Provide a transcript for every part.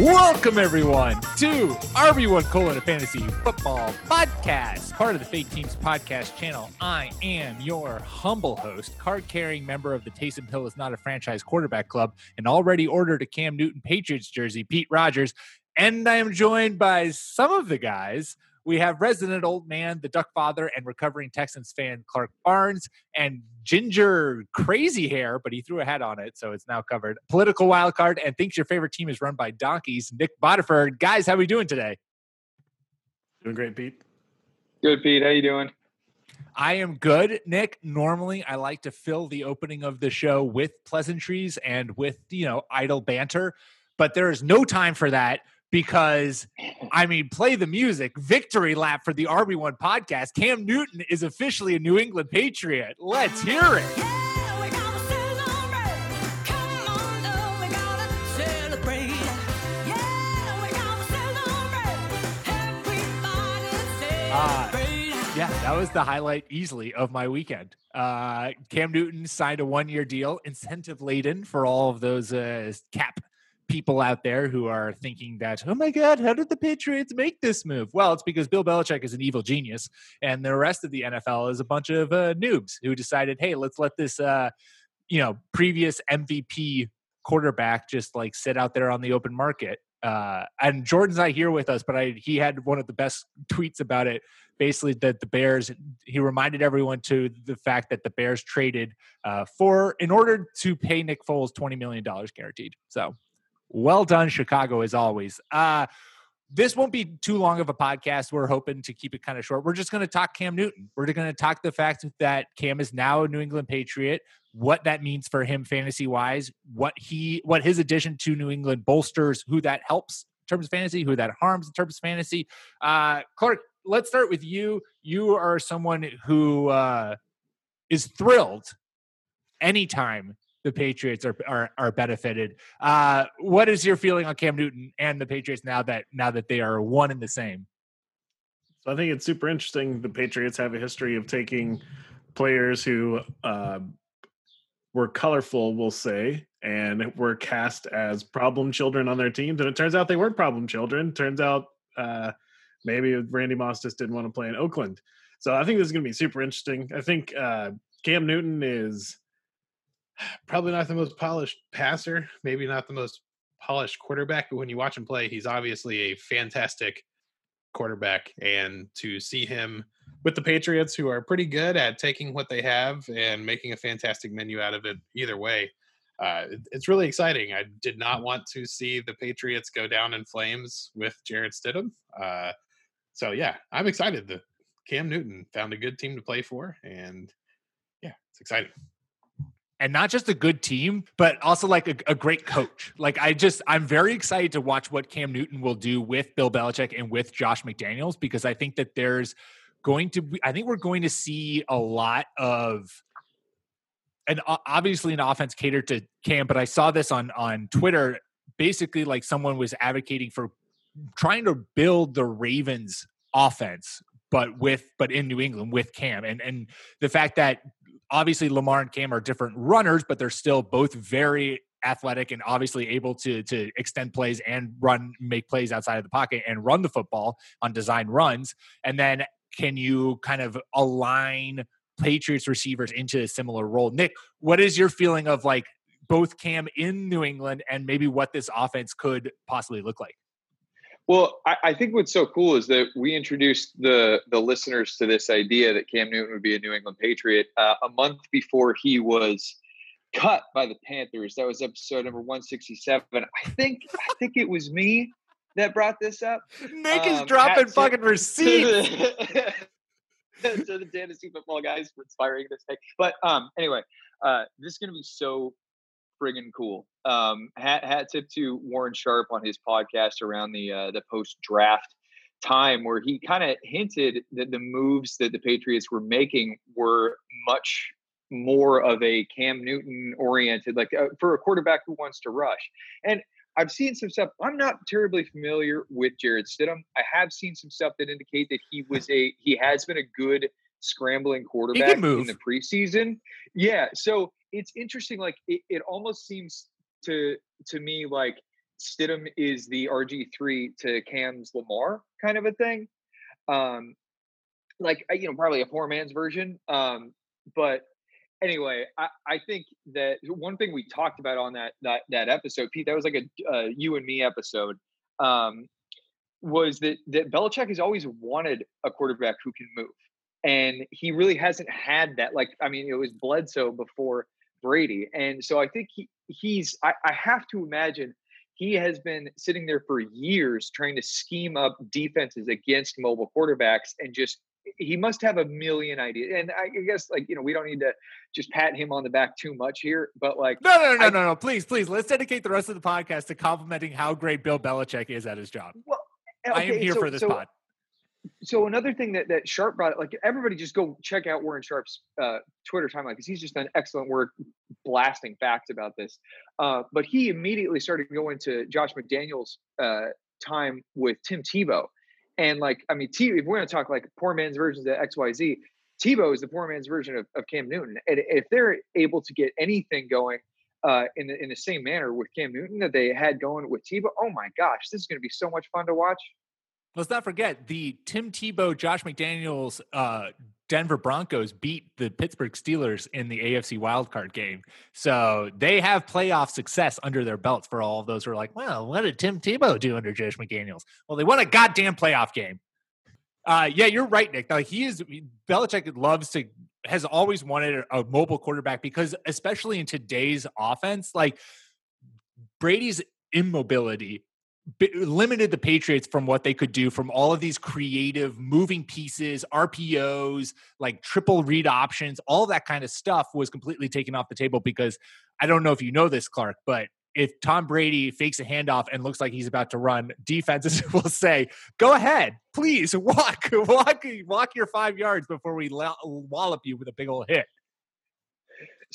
Welcome everyone to RB1 Colon a Fantasy Football Podcast, part of the Fake Teams Podcast channel. I am your humble host, card-carrying member of the Taysom Hill is not a franchise quarterback club, and already ordered a Cam Newton Patriots jersey, Pete Rogers, and I am joined by some of the guys we have resident old man, the Duck Father, and recovering Texans fan Clark Barnes, and ginger crazy hair, but he threw a hat on it, so it's now covered. Political wild card, and thinks your favorite team is run by donkeys. Nick Bodiford, guys, how are we doing today? Doing great, Pete. Good, Pete. How you doing? I am good, Nick. Normally, I like to fill the opening of the show with pleasantries and with you know idle banter, but there is no time for that because I mean, play the music. Victory lap for the RB1 podcast. Cam Newton is officially a New England Patriot. Let's hear it. Yeah, on, though, we gotta celebrate. yeah, uh, yeah, that was the highlight easily of my weekend. Uh, Cam Newton signed a one year deal, incentive laden for all of those uh, cap people out there who are thinking that, oh my God, how did the Patriots make this move? Well, it's because Bill Belichick is an evil genius, and the rest of the NFL is a bunch of uh, noobs who decided, hey, let's let this, uh, you know, previous MVP quarterback just like sit out there on the open market. Uh, and Jordan's not here with us, but I, he had one of the best tweets about it. Basically, that the Bears, he reminded everyone to the fact that the Bears traded uh, for in order to pay Nick Foles twenty million dollars guaranteed. So well done, Chicago, as always. Uh, this won't be too long of a podcast. We're hoping to keep it kind of short. We're just going to talk Cam Newton. We're going to talk the fact that Cam is now a New England Patriot, what that means for him fantasy wise, what he what his addition to New England bolsters, who that helps in terms of fantasy, who that harms in terms of fantasy. Uh, Clark, let's start with you. You are someone who uh, is thrilled anytime the Patriots are are, are benefited. Uh, what is your feeling on Cam Newton and the Patriots now that now that they are one and the same? So I think it's super interesting. The Patriots have a history of taking players who uh, were colorful, we'll say, and were cast as problem children on their teams. And it turns out they weren't problem children. Turns out uh, maybe Randy Moss just didn't want to play in Oakland. So I think this is going to be super interesting. I think uh, Cam Newton is probably not the most polished passer, maybe not the most polished quarterback, but when you watch him play, he's obviously a fantastic quarterback. And to see him with the Patriots, who are pretty good at taking what they have and making a fantastic menu out of it, either way, uh, it's really exciting. I did not want to see the Patriots go down in flames with Jarrett Stidham. Uh, so yeah, I'm excited. The Cam Newton found a good team to play for, and yeah, it's exciting and not just a good team, but also like a, a, great coach. Like I just, I'm very excited to watch what Cam Newton will do with Bill Belichick and with Josh McDaniels because I think that there's going to be, I think we're going to see a lot of, and obviously an offense catered to Cam, but I saw this on on Twitter. Basically, like someone was advocating for trying to build the Ravens offense but with but in New England with Cam and and the fact that obviously Lamar and Cam are different runners, but they're still both very athletic and obviously able to to extend plays and run make plays outside of the pocket and run the football on design runs. And then can you kind of align Patriots receivers into a similar role? Nick what is your feeling of like both Cam in New England and maybe what this offense could possibly look like well, I, I, think what's so cool is that we introduced the the listeners to this idea that Cam Newton would be a New England Patriot uh, a month before he was cut by the Panthers. That was episode number 167. I think I think it was me that brought this up. Nick is dropping fucking receipts. to the fantasy football guys for inspiring this thing. But um, anyway, uh, this is going to be so friggin' cool. Um, hat, hat tip to Warren Sharp on his podcast around the uh, the post draft time, where he kind of hinted that the moves that the Patriots were making were much more of a Cam Newton oriented, like uh, for a quarterback who wants to rush. And I've seen some stuff. I'm not terribly familiar with Jarrett Stidham. I have seen some stuff that indicate that he was a he has been a good scrambling quarterback in the preseason. Yeah, so it's interesting. Like it, it almost seems to to me like Stidham is the RG three to Cam's Lamar kind of a thing. Um, like you know, probably a poor man's version. Um, but anyway, I, I think that one thing we talked about on that that that episode, Pete, that was like a uh, you and me episode, um, was that that Belichick has always wanted a quarterback who can move, and he really hasn't had that. Like, I mean, it was Bledsoe before Brady, and so I think he he's. I, I have to imagine he has been sitting there for years trying to scheme up defenses against mobile quarterbacks and just he must have a million ideas. And I guess like, you know, we don't need to just pat him on the back too much here, but like No, no, no, I, no, no, please, please. Let's dedicate the rest of the podcast to complimenting how great Bill Belichick is at his job. Well, okay, I am here so, for this so, pod. So another thing that that Sharp brought, like everybody, just go check out Warren Sharp's uh, Twitter timeline because he's just done excellent work blasting facts about this. Uh, but he immediately started going to Josh McDaniels' uh, time with Tim Tebow, and like, I mean, T, if we're going to talk like poor man's versions of XYZ, Tebow is the poor man's version of, of Cam Newton. And if they're able to get anything going uh, in, the, in the same manner with Cam Newton that they had going with Tebow, oh my gosh, this is going to be so much fun to watch. Let's not forget the Tim Tebow, Josh McDaniels uh, Denver Broncos beat the Pittsburgh Steelers in the AFC wildcard game. So they have playoff success under their belts for all of those who are like, well, what did Tim Tebow do under Josh McDaniels? Well, they won a goddamn playoff game. Uh, yeah, you're right, Nick. Like he is, Belichick loves to, has always wanted a mobile quarterback because, especially in today's offense, like Brady's immobility limited the Patriots from what they could do from all of these creative moving pieces, RPOs, like triple read options, all that kind of stuff was completely taken off the table because I don't know if you know this, Clark, but if Tom Brady fakes a handoff and looks like he's about to run, defenses will say, "Go ahead, please walk, walk, walk your five yards before we wallop you with a big old hit."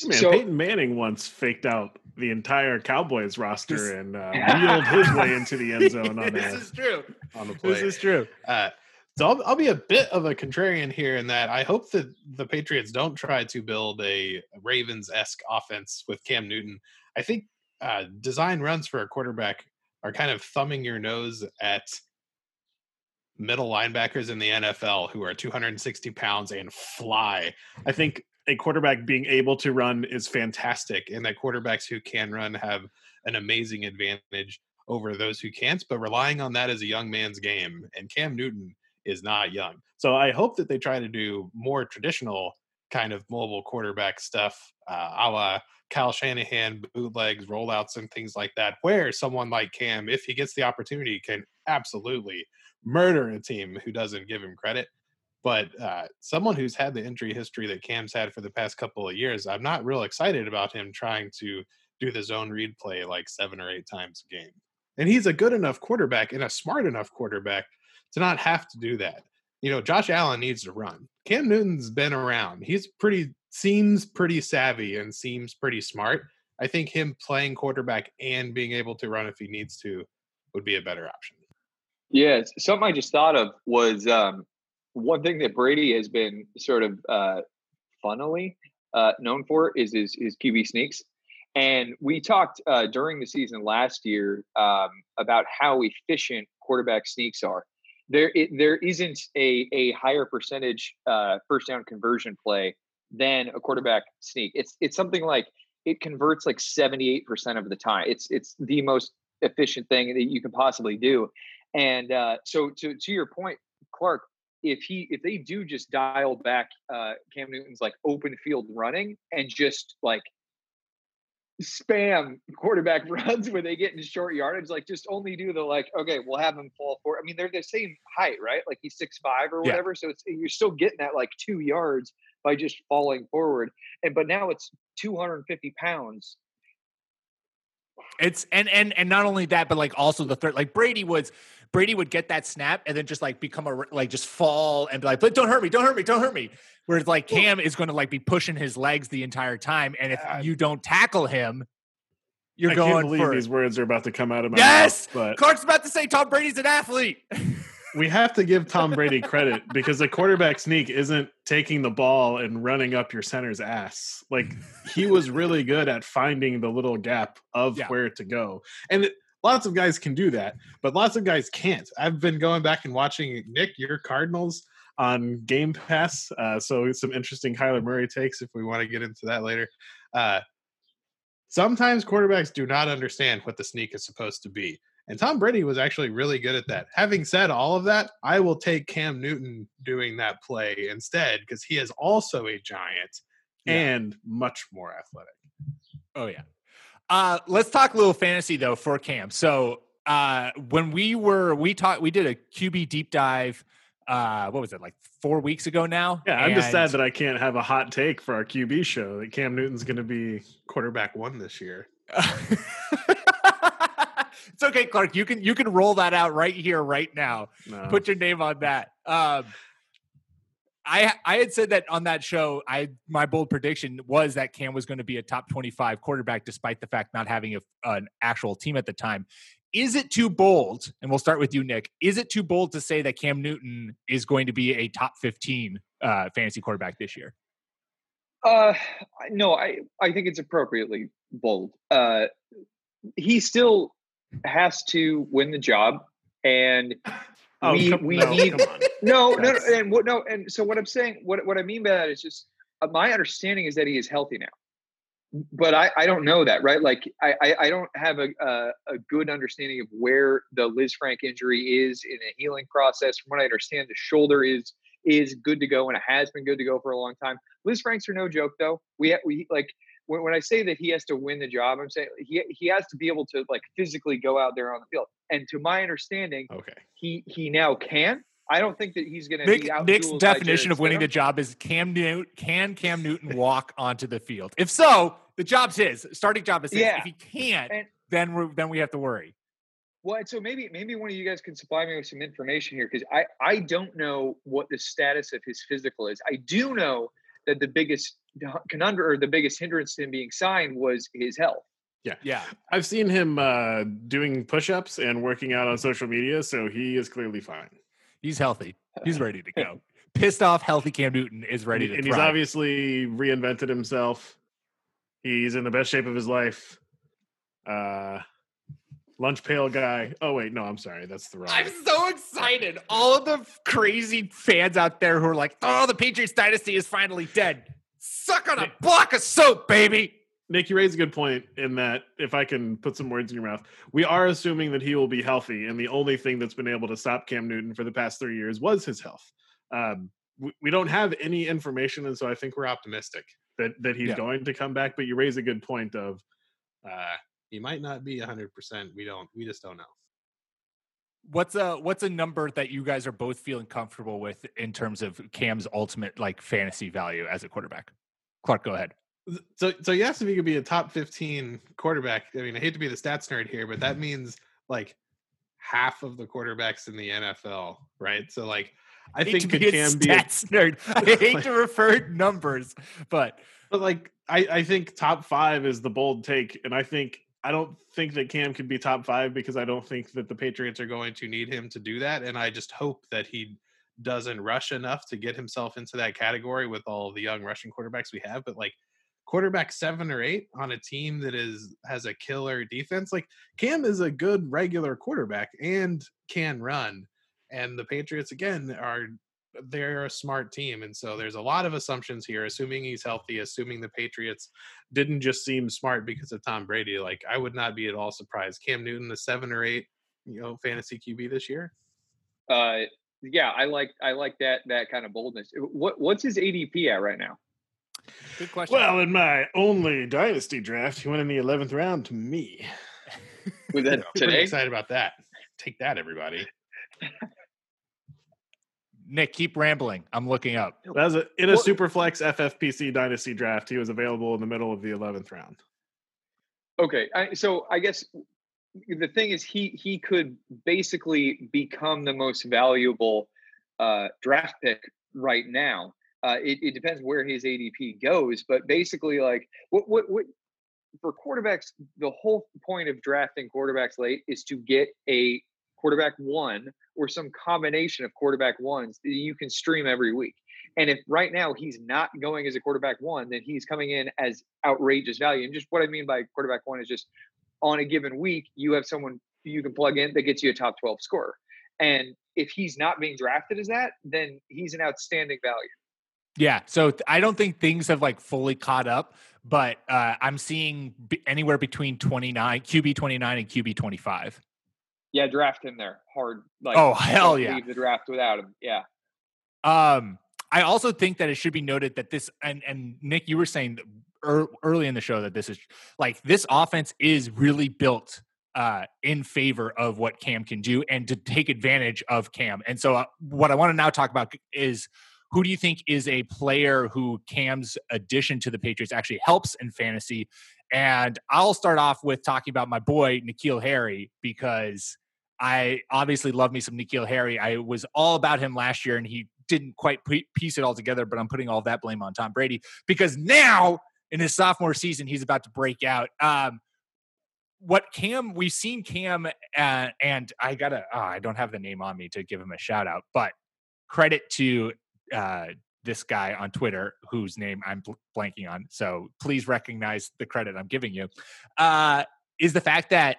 Man, so, Peyton Manning once faked out the entire Cowboys roster this, and uh, wheeled his way into the end zone on that. this is true. On the play. This is true. Uh, so I'll, I'll, be a bit of a contrarian here in that I hope that the Patriots don't try to build a Ravens esque offense with Cam Newton. I think uh, design runs for a quarterback are kind of thumbing your nose at middle linebackers in the NFL who are 260 pounds and fly. I think a quarterback being able to run is fantastic, and that quarterbacks who can run have an amazing advantage over those who can't. But relying on that is a young man's game, and Cam Newton is not young. So I hope that they try to do more traditional kind of mobile quarterback stuff, uh, a la Kyle Shanahan, bootlegs, rollouts, and things like that, where someone like Cam, if he gets the opportunity, can absolutely murder a team who doesn't give him credit. But uh, someone who's had the injury history that Cam's had for the past couple of years, I'm not real excited about him trying to do the zone read play like seven or eight times a game. And he's a good enough quarterback and a smart enough quarterback to not have to do that. You know, Josh Allen needs to run. Cam Newton's been around. He's pretty seems pretty savvy and seems pretty smart. I think him playing quarterback and being able to run if he needs to would be a better option. Yeah, something I just thought of was um, one thing that Brady has been sort of uh, funnily uh, known for is his, his QB sneaks. And we talked uh, during the season last year um, about how efficient quarterback sneaks are. There, it, there isn't a, a higher percentage uh, first down conversion play than a quarterback sneak. It's it's something like it converts like seventy eight percent of the time. It's it's the most efficient thing that you can possibly do. And uh, so to to your point, Clark, if he if they do just dial back uh, Cam Newton's like open field running and just like spam quarterback runs where they get in short yardage. Like just only do the like, okay, we'll have him fall forward. I mean, they're the same height, right? Like he's six five or Yeah. whatever. So it's you're still getting that like two yards by just falling forward. And but now it's 250 pounds. It's and and and not only that, but like also the third, like Brady was Brady would get that snap and then just like become a like just fall and be like, but don't hurt me, don't hurt me, don't hurt me. Whereas like Cam is going to like be pushing his legs the entire time, and if you don't tackle him, you're I going believe for these words are about to come out of my Yes! mouth. But Clark's about to say Tom Brady's an athlete. we have to give Tom Brady credit because a quarterback sneak isn't taking the ball and running up your center's ass. Like he was really good at finding the little gap of Yeah. where to go. And lots of guys can do that, but lots of guys can't. I've been going back and watching Nick, your Cardinals on Game Pass. Uh, so some interesting Kyler Murray takes if we want to get into that later. Uh, sometimes quarterbacks do not understand what the sneak is supposed to be. And Tom Brady was actually really good at that. Having said all of that, I will take Cam Newton doing that play instead because he is also a giant Yeah. and much more athletic. Oh yeah. Uh let's talk a little fantasy though for Cam. So uh when we were we talked we did a QB deep dive uh what was it like 4 weeks ago now? Yeah, I'm just sad that I can't have a hot take for our QB show that Cam Newton's going to be. Quarterback one this year. it's okay, Clark. You can you can roll that out right here, right now. No. Put your name on that. Um, I I had said that on that show. I my bold prediction was that Cam was going to be a top twenty five quarterback, despite the fact not having a, an actual team at the time. Is it too bold? And we'll start with you, Nick. Is it too bold to say that Cam Newton is going to be a top fifteen uh, fantasy quarterback this year? Uh, no, I I think it's appropriately bold. Uh, he still has to win the job, and oh, we- come, we no, need- no, no, no, and what no, and so what I'm saying, what what I mean by that is just uh, my understanding is that he is healthy now, but I I don't know that right. Like I I, I don't have a, a a good understanding of where the Lisfranc injury is in a healing process. From what I understand, the shoulder is is good to go and it has been good to go for a long time. Lisfrancs are no joke though. We we like when, when I say that he has to win the job, I'm saying he he has to be able to like physically go out there on the field. And to my understanding, Okay. he he now can. I don't think that he's going to Nick. Nick's definition of winning the job is Cam Newton. Can Cam Newton walk onto the field? If so, the job's his. Starting job is his. Yeah. If he can't, And- then we then we have to worry. Well, so maybe maybe one of you guys can supply me with some information here because I I don't know what the status of his physical is. I do know that the biggest conundrum or the biggest hindrance to him being signed was his health. Yeah. Yeah. I've seen him uh, doing push ups and working out on social media, so he is clearly fine. He's healthy. He's ready to go. Pissed off, healthy Cam Newton is ready to go. and he's obviously reinvented himself. He's in the best shape of his life. Uh, lunch pail guy. Oh wait, no, I'm sorry, that's the wrong. I'm so excited. All of the crazy fans out there who are like, "Oh, the Patriots dynasty is finally dead." Suck on a block of soap, baby. Nick, you raise a good point in that if I can put some words in your mouth, we are assuming that he will be healthy, and the only thing that's been able to stop Cam Newton for the past three years was his health. Um, we, we don't have any information, and so I think We're optimistic. that that he's Yeah. going to come back. But you raise a good point of Uh, he might not be 100%. We don't, we just don't know. What's a what's a number that you guys are both feeling comfortable with in terms of Cam's ultimate like fantasy value as a quarterback? Clark, go ahead. So, so you asked if he could be a top 15 quarterback. I mean, I hate to be the stats nerd here, but that means like half of the quarterbacks in the NFL, right? So, like, I hate think could Cam be a stats nerd. I hate to refer numbers, but But like I, I think top five is the bold take, and I think I don't think that Cam could be top five because I don't think that the Patriots are going to need him to do that. And I just hope that he doesn't rush enough to get himself into that category with all the young Russian quarterbacks we have. But like quarterback seven or eight on a team that is has a killer defense, like Cam is a good regular quarterback and can run. And the Patriots again are they're a smart team. And so there's a lot of assumptions here, assuming he's healthy, assuming the Patriots didn't just seem smart because of Tom Brady. Like I would not be at all surprised. Cam Newton, the seven or eight you know fantasy QB this year? Uh, yeah, I like I like that that kind of boldness. What what's his ADP at right now? Good question. Well, in my only dynasty draft, he went in the eleventh round to me. Was that Pretty today? excited about that. Take that, everybody. Nick, keep rambling. I'm looking up. That was a, in a What- superflex FFPC dynasty draft. He was available in the middle of the eleventh round. Okay, I, so I guess the thing is, he he could basically become the most valuable uh, draft pick right now. Uh, it, it depends where his ADP goes, but basically, like what what what for quarterbacks, the whole point of drafting quarterbacks late is to get a quarterback one or some combination of quarterback ones that you can stream every week. And if right now he's not going as a quarterback one, then he's coming in as outrageous value. And just what I mean by quarterback one is just on a given week, you have someone you can plug in that gets you a top 12 scorer. And if he's not being drafted as that, then he's an outstanding value. Yeah, so I don't think things have like fully caught up, but uh, I'm seeing anywhere between 29, QB 29 and QB 25. Yeah, draft him there hard. Like, Oh, hell yeah. Leave the draft without him. Yeah. Um, I also think that it should be noted that this and and Nick, you were saying early in the show that this is like this offense is really built uh, in favor of what Cam can do and to take advantage of Cam. And so, uh, what I want to now talk about is who do you think is a player who Cam's addition to the Patriots actually helps in fantasy? And I'll start off with talking about my boy N'Keal Harry because I obviously love me some N'Keal Harry. I was all about him last year, and he didn't quite piece it all together. But I'm putting all that blame on Tom Brady because now in his sophomore season, he's about to break out. Um, what Cam, we've seen Cam, uh, and I gotta, oh, I don't have the name on me to give him a shout out, but credit to uh, this guy on Twitter whose name I'm bl- blanking on. So please recognize the credit I'm giving you. Uh, is the fact that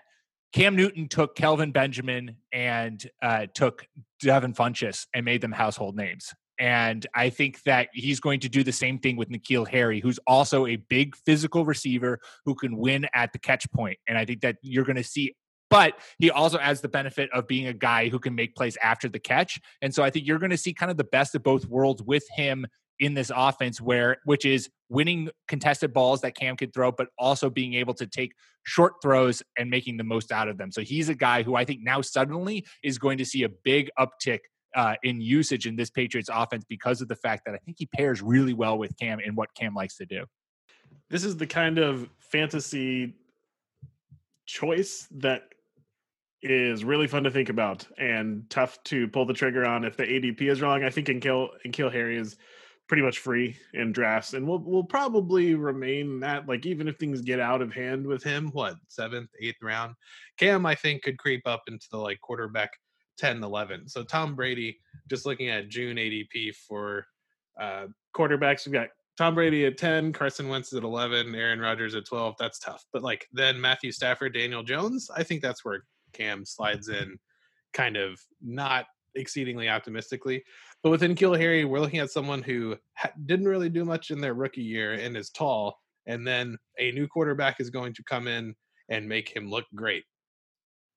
Cam Newton took Kelvin Benjamin and uh, took Devin Funchess and made them household names. And I think that he's going to do the same thing with N'Keal Harry, who's also a big physical receiver who can win at the catch point. And I think that you're going to see, but he also adds the benefit of being a guy who can make plays after the catch. And so I think you're going to see kind of the best of both worlds with him in this offense where which is winning contested balls that Cam could throw but also being able to take short throws and making the most out of them. So he's a guy who I think now suddenly is going to see a big uptick uh, in usage in this Patriots offense because of the fact that I think he pairs really well with Cam and what Cam likes to do. This is the kind of fantasy choice that is really fun to think about and tough to pull the trigger on if the ADP is wrong. I think and kill and kill Harry is pretty much free in drafts and will will probably remain that like even if things get out of hand with him. What, seventh, eighth round? Cam, I think, could creep up into the like quarterback 10, 11. So Tom Brady, just looking at June ADP for Uh quarterbacks we've got Tom Brady at 10, Carson Wentz at 11, Aaron Rodgers at 12. That's tough. but like then Matthew Stafford, Daniel Jones, I think that's where Cam slides in kind of not exceedingly optimistically. But with Harry, we're looking at someone who ha- didn't really do much in their rookie year and is tall. And then a new quarterback is going to come in and make him look great.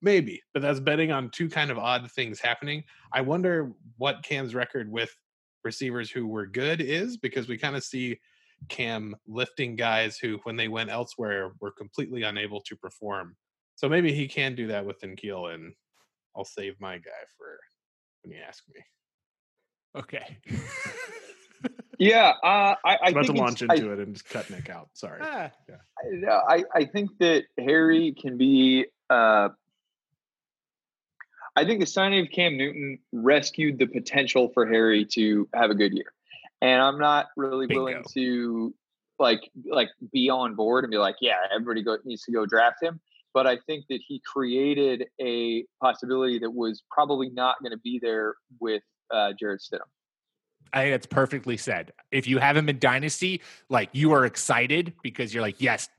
Maybe, but that's betting on two kind of odd things happening. I wonder what Cam's record with receivers who were good is because we kind of see Cam lifting guys who, when they went elsewhere, were completely unable to perform. So maybe he can do that with N'Keal, and I'll save my guy for when you ask me. Okay. Yeah. Uh, I, I I'm about think to it's- launch I- into it and just cut Nick out. Sorry. Ah, I, I I think that Harry can be. Uh, I think the signing of Cam Newton rescued the potential for Harry to have a good year, and I'm not really willing to like like be on board and be like, yeah, everybody go, needs to go draft him. But I think that he created a possibility that was probably not going to be there with uh, Jarrett Stidham. I think that's perfectly said. If you have him in Dynasty, like you are excited because you're like, yes,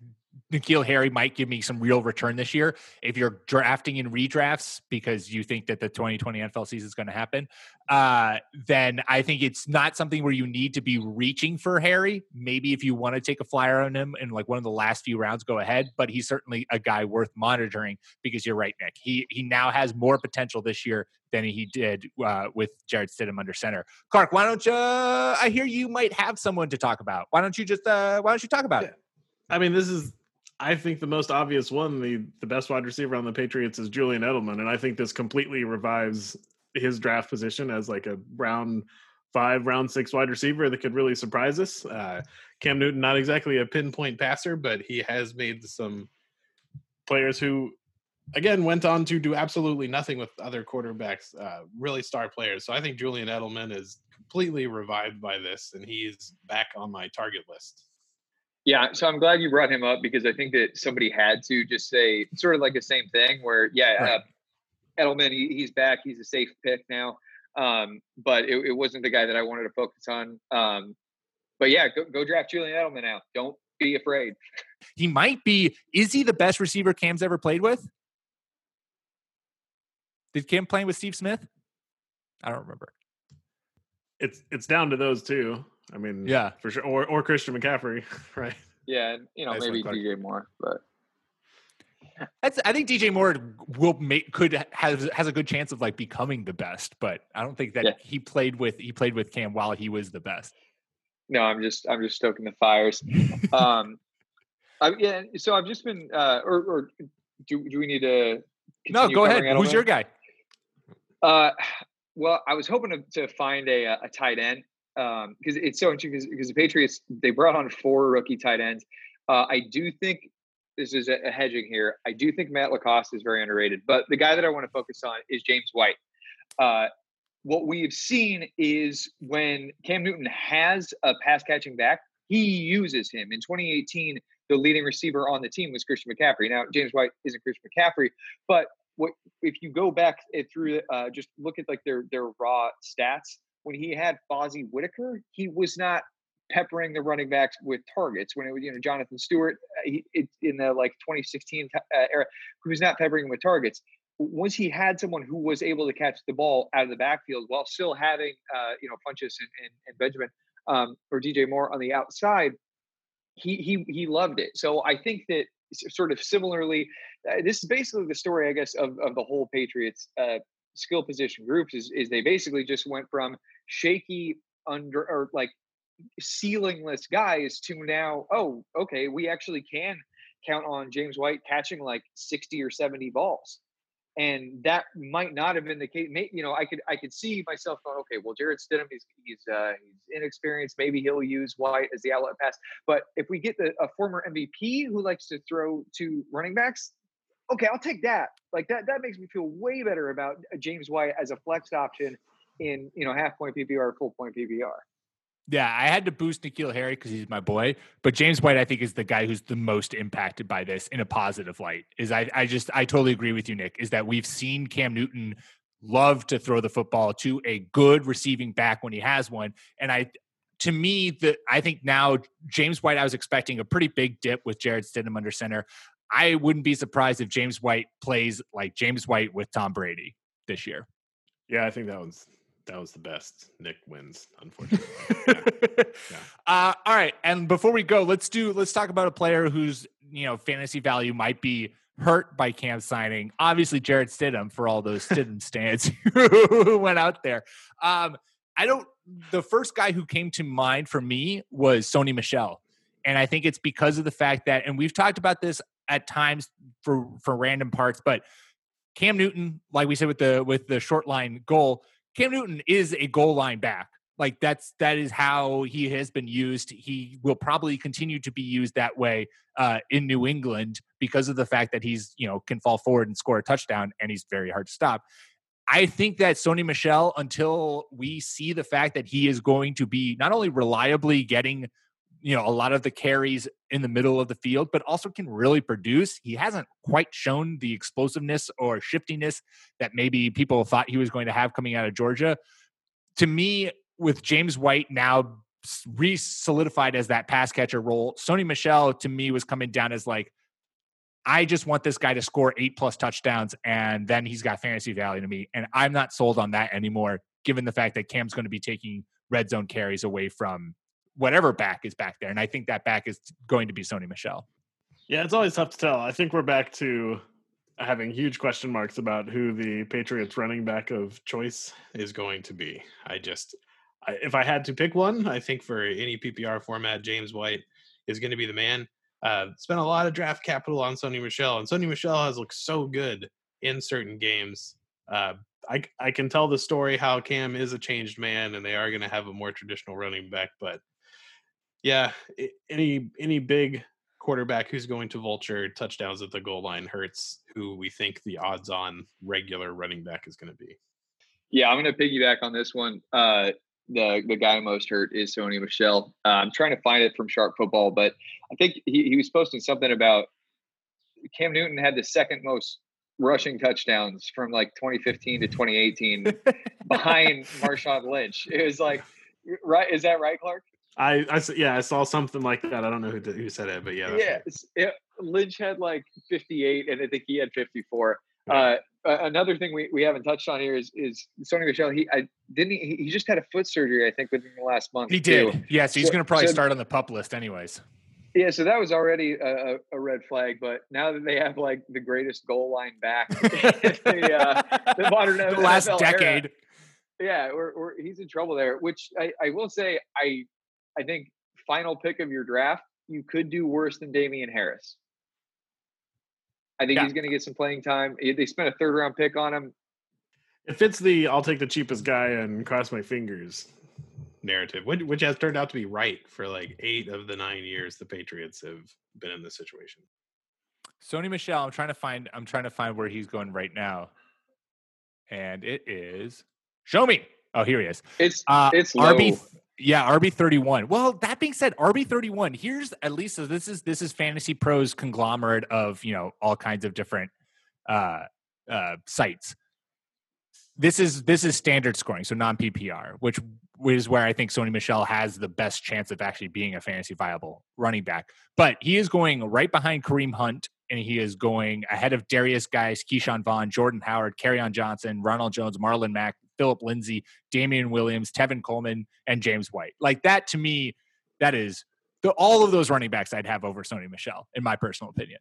N'Keal Harry might give me some real return this year. If you're drafting in redrafts because you think that the 2020 NFL season is going to happen, uh, then I think it's not something where you need to be reaching for Harry. Maybe if you want to take a flyer on him in like one of the last few rounds, go ahead. But he's certainly a guy worth monitoring because you're right, Nick. He he now has more potential this year than he did uh, with Jarrett Stidham under center. Clark, why don't you? I hear you might have someone to talk about. Why don't you just? Uh, why don't you talk about it? I mean, this is I think the most obvious one, the the best wide receiver on the Patriots is Julian Edelman, and I think this completely revives his draft position as like a round five, round six wide receiver that could really surprise us. Uh, Cam Newton, not exactly a pinpoint passer, but he has made some players who, again, went on to do absolutely nothing with other quarterbacks, uh, really star players. So I think Julian Edelman is completely revived by this, and he's back on my target list. Yeah, so I'm glad you brought him up because I think that somebody had to just say sort of like the same thing where, yeah, right. uh, Edelman, he, he's back. He's a safe pick now. Um, but it, it, wasn't the guy that I wanted to focus on. Um, but yeah, go, go draft Julian Edelman now. Don't be afraid. He might be. Is he the best receiver Cam's ever played with? Did Cam play with Steve Smith? I don't remember. It's it's down to those two. I mean, yeah, for sure, or or Christian McCaffrey, right? Yeah, you know, maybe DJ Moore, but that's, I think DJ Moore will make could has has a good chance of like becoming the best, but I don't think that yeah. he played with he played with Cam while he was the best. No, I'm just I'm just stoking the fires. um, I, yeah, so I've just been uh, or, or do do we need to? No, go ahead. Edelman? Who's your guy? Uh, well, I was hoping to, to find a a tight end because um, it's so interesting because the Patriots they brought on four rookie tight ends. Uh, I do think this is a, a, hedging here. I do think Matt LaCosse is very underrated, but the guy that I want to focus on is James White. Uh, what we've seen is when Cam Newton has a pass catching back, he uses him. In 2018, the leading receiver on the team was Christian McCaffrey. Now, James White isn't Christian McCaffrey, but what if you go back through uh, just look at like their their raw stats when he had Fozzy Whittaker, he was not peppering the running backs with targets. When it was, you know, Jonathan Stewart uh, he, it, in the like 2016 uh, era, who was not peppering with targets. Once he had someone who was able to catch the ball out of the backfield while still having, uh, you know, Funchess and, and, and Benjamin um, or DJ Moore on the outside, he he he loved it. So I think that sort of similarly, uh, this is basically the story, I guess, of of the whole Patriots uh, skill position groups. Is is they basically just went from shaky under or like ceilingless guys to now, oh, okay, we actually can count on James White catching like 60 or 70 balls. And that might not have been the case. You know, I could I could see myself going, okay, well, Jarrett Stidham is he's uh, he's inexperienced. Maybe he'll use White as the outlet pass. But if we get the, a former MVP who likes to throw to running backs, okay, I'll take that. Like that that makes me feel way better about uh, James White as a flex option in you know half point PPR, full point PPR. Yeah, I had to boost N'Keal Harry because he's my boy, but James White I think is the guy who's the most impacted by this in a positive light. Is I I just I totally agree with you, Nick. Is that we've seen Cam Newton love to throw the football to a good receiving back when he has one, and I to me the I think now James White I was expecting a pretty big dip with Jarrett Stidham under center. I wouldn't be surprised if James White plays like James White with Tom Brady this year. Yeah, I think that was that was the best. Nick wins, unfortunately. yeah. Yeah. Uh, all right, and before we go, let's do let's talk about a player whose you know fantasy value might be hurt by Cam signing. Obviously, Jarrett Stidham for all those Stidham stands who went out there. Um, I don't. The first guy who came to mind for me was Sony Michel. and I think it's because of the fact that, and we've talked about this at times for for random parts, but Cam Newton, like we said with the with the short line goal, Cam Newton is a goal line back. Like that's that is how he has been used. He will probably continue to be used that way uh, in New England because of the fact that he's you know can fall forward and score a touchdown, and he's very hard to stop. I think that Sony Michel, until we see the fact that he is going to be not only reliably getting you know a lot of the carries in the middle of the field, but also can really produce. He hasn't quite shown the explosiveness or shiftiness that maybe people thought he was going to have coming out of Georgia. To me, with James White now re solidified as that pass catcher role, Sony Michel to me was coming down as like I just want this guy to score eight plus touchdowns, and then he's got fantasy value to me. And I'm not sold on that anymore, given the fact that Cam's going to be taking red zone carries away from whatever back is back there. And I think that back is going to be Sony Michel. Yeah, it's always tough to tell. I think we're back to having huge question marks about who the Patriots running back of choice is going to be. I just, I, if I had to pick one, I think for any PPR format, James White is going to be the man. Uh, spent a lot of draft capital on Sony Michel, and Sony Michel has looked so good in certain games. Uh, I I can tell the story how Cam is a changed man, and they are going to have a more traditional running back. But yeah, any any big quarterback who's going to vulture touchdowns at the goal line hurts who we think the odds on regular running back is going to be. Yeah, I'm going to piggyback on this one. Uh, the the guy most hurt is Sony Michel. Uh, I'm trying to find it from Sharp Football, but I think he, he was posting something about Cam Newton had the second most rushing touchdowns from like 2015 to 2018 behind Marshawn Lynch. It was like, right? Is that right, Clark? I, I yeah, I saw something like that. I don't know who who said it, but yeah. Yeah, it, Lynch had like 58, and I think he had 54. Uh, another thing we, we haven't touched on here is is Sony Michel. He I didn't he, he just had a foot surgery I think within the last month. He did. Too. Yeah, so he's so, going to probably so, start on the pup list anyways. Yeah, so that was already a, a, red flag. But now that they have like the greatest goal line back, the, uh, the modern the last NFL decade. Era, yeah, we're, we're, he's in trouble there. Which I, I will say, I I think final pick of your draft, you could do worse than Damien Harris. I think yeah. he's going to get some playing time. They spent a third round pick on him. It fits the I'll take the cheapest guy and cross my fingers narrative, which has turned out to be right for like eight of the nine years the Patriots have been in this situation. Sony Michel, I'm trying to find I'm trying to find where he's going right now. And it is show me. Oh, here he is. It's uh, it's low. RB yeah, RB thirty one. Well, that being said, RB thirty one. Here's at least so this is this is Fantasy Pros conglomerate of you know all kinds of different uh, uh, sites. This is this is standard scoring, so non PPR, which is where I think Sony Michel has the best chance of actually being a fantasy viable running back. But he is going right behind Kareem Hunt, and he is going ahead of Derrius Guice, Ke'Shawn Vaughn, Jordan Howard, Kerryon Johnson, Ronald Jones, Marlon Mack, Phillip Lindsay, Damien Williams, Tevin Coleman, and James White. Like that to me, that is the, all of those running backs I'd have over Sony Michel, in my personal opinion.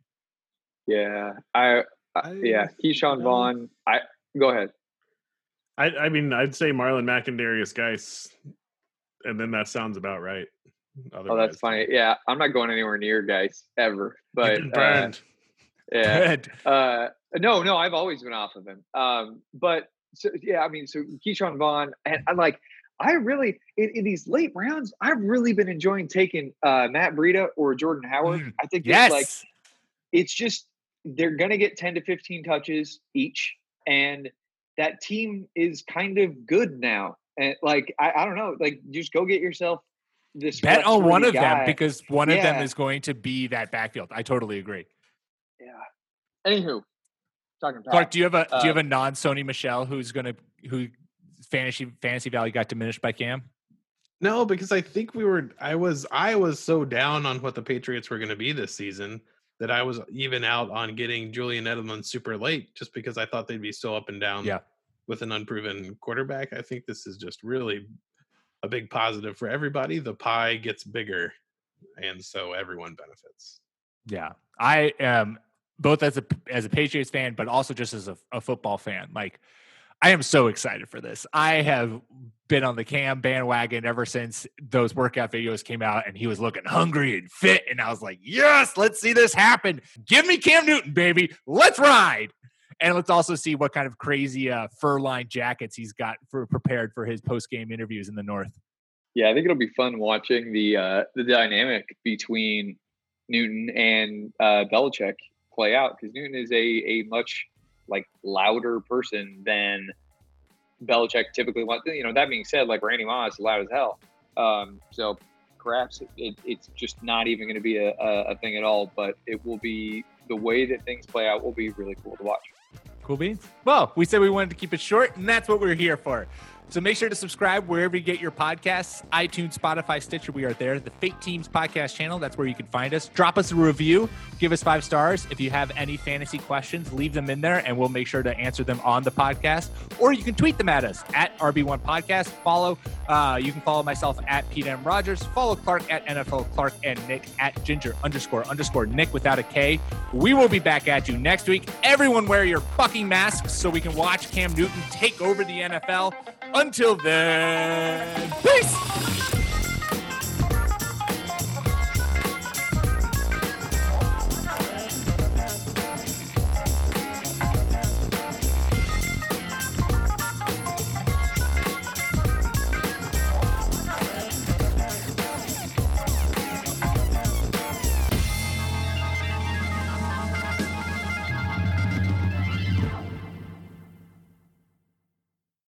Yeah, I, I yeah, Ke'Shawn Vaughn. I go ahead. I, I mean, I'd say Marlon Mack and Derrius Guice, and then that sounds about right. Otherwise, oh, that's funny. Yeah, I'm not going anywhere near Guice ever. But uh, yeah, uh, no, no, I've always been off of him. Um, but so yeah, I mean, so Ke'Shawn Vaughn, and I'm like, I really in, in, these late rounds, I've really been enjoying taking uh, Matt Breida or Jordan Howard. Mm, I think yes. it's like it's just they're gonna get 10 to 15 touches each, and that team is kind of good now. And like I, I don't know, like just go get yourself this bet on one of guy. them because one yeah. of them is going to be that backfield. I totally agree. Yeah. Anywho, talking about. Clark, do you have a uh, do you have a uh, non Sony Michel who's gonna who fantasy fantasy value got diminished by Cam? No, because I think we were I was I was so down on what the Patriots were going to be this season that I was even out on getting Julian Edelman super late just because I thought they'd be so up and down yeah. with an unproven quarterback. I think this is just really a big positive for everybody. The pie gets bigger and so everyone benefits. Yeah. I am both as a as a Patriots fan, but also just as a, a football fan. Like, I am so excited for this. I have been on the Cam bandwagon ever since those workout videos came out, and he was looking hungry and fit, and I was like, "Yes, let's see this happen. Give me Cam Newton, baby. Let's ride." And let's also see what kind of crazy uh, fur lined jackets he's got for prepared for his post game interviews in the North. Yeah, I think it'll be fun watching the uh, the dynamic between Newton and uh, Belichick play out because Newton is a a much like louder person than Belichick typically wants. You know, that being said, like Randy Moss is loud as hell. Um, so perhaps it, it's just not even going to be a, a, thing at all. But it will be the way that things play out will be really cool to watch. Cool beans. Well, we said we wanted to keep it short, and that's what we're here for. So make sure to subscribe wherever you get your podcasts iTunes, Spotify, Stitcher. We are there. The Fake Teams podcast channel, that's where you can find us. Drop us a review, give us five stars. If you have any fantasy questions, leave them in there and we'll make sure to answer them on the podcast. Or you can tweet them at us at RB1 Podcast. Follow, uh, you can follow myself at Pete M. Rogers. Follow Clark at NFL Clark and Nick at Ginger underscore underscore Nick without a K. We will be back at you next week. Everyone wear your fucking masks so we can watch Cam Newton take over the NFL. Until then, peace.